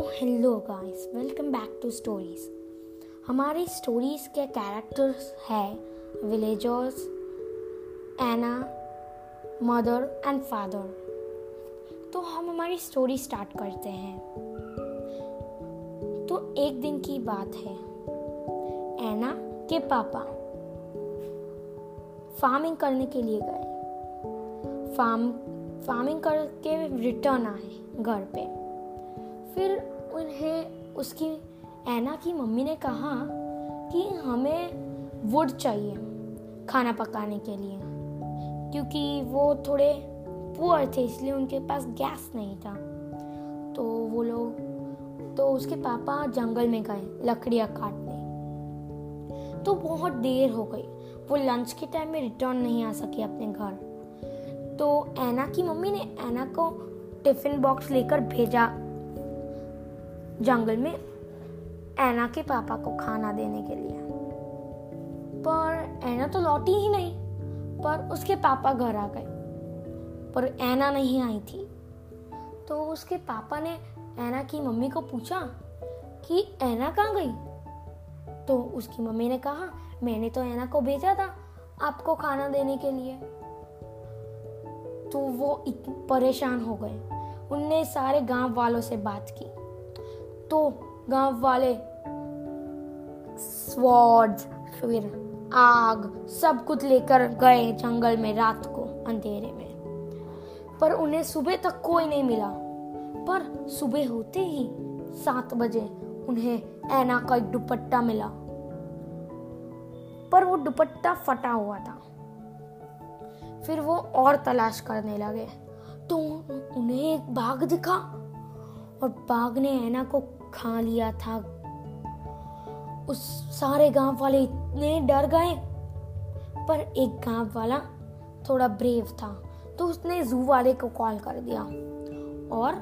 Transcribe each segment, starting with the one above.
Hello guys welcome back to stories हमारी stories के characters है villagers Anna mother and father तो हम हमारी स्टोरी स्टार्ट करते हैं। तो एक दिन की बात है। एना के पापा फ़ार्मिंग करने के लिए गए। फार्म फ़ार्मिंग करके रिटर्न आए घर पे। फिर उन्हें उसकी ऐना की मम्मी ने कहा कि हमें वुड चाहिए खाना पकाने के लिए, क्योंकि वो थोड़े पुअर थे, इसलिए उनके पास गैस नहीं था। तो वो लोग तो उसके पापा जंगल में गए लकड़ियाँ काटने। तो बहुत देर हो गई। वो लंच के टाइम में रिटर्न नहीं आ सके अपने घर। तो ऐना की मम्मी ने ऐना को टिफ़िन बॉक्स लेकर भेजा। जंगल में ऐना के पापा को खाना देने के लिए। पर ऐना तो लौटी ही नहीं, पर उसके पापा घर आ गए। पर ऐना नहीं आई थी। तो उसके पापा ने ऐना की मम्मी को पूछा कि ऐना कहाँ गई? तो उसकी मम्मी ने कहा, मैंने तो ऐना को भेजा था आपको खाना देने के लिए। तो वो परेशान हो गए। उनने सारे गाँव वालों से बात की। तो गाँव वाले स्वॉर्ड्स फिर आग, सब कुछ लेकर गए जंगल में रात को अंधेरे में। पर उन्हें सुबह तक कोई नहीं मिला। पर सुबह होते ही सात बजे उन्हें ऐना का एक दुपट्टा मिला। पर वो दुपट्टा फटा हुआ था। फिर वो और तलाश करने लगे। तो उन्हें एक बाघ दिखा और बाघ ने ऐना को खा लिया था। उस सारे गाँव वाले इतने डर गए। पर एक गाँव वाला थोड़ा ब्रेव था तो उसने जू वाले को कॉल कर दिया। और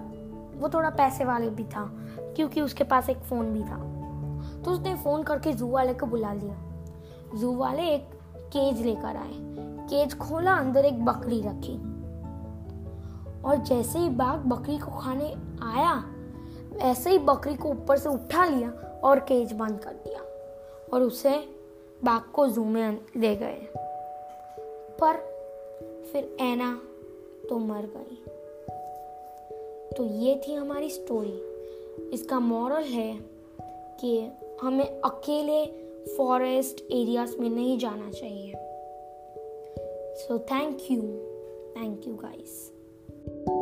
वो थोड़ा पैसे वाले भी था, क्योंकि उसके पास एक फ़ोन भी था। तो उसने फ़ोन करके जू वाले को बुला लिया। जू वाले एक केज लेकर आए। केज खोला, अंदर एक बकरी रखी। और जैसे ही बाघ बकरी को खाने आया ऐसे ही बकरी को ऊपर से उठा लिया और केज बंद कर दिया और उसे बाघ को जू में ले गए। पर फिर ऐना तो मर गई। तो ये थी हमारी स्टोरी इसका मॉरल है कि हमें अकेले फॉरेस्ट एरियाज़ में नहीं जाना चाहिए। So thank you thank you guys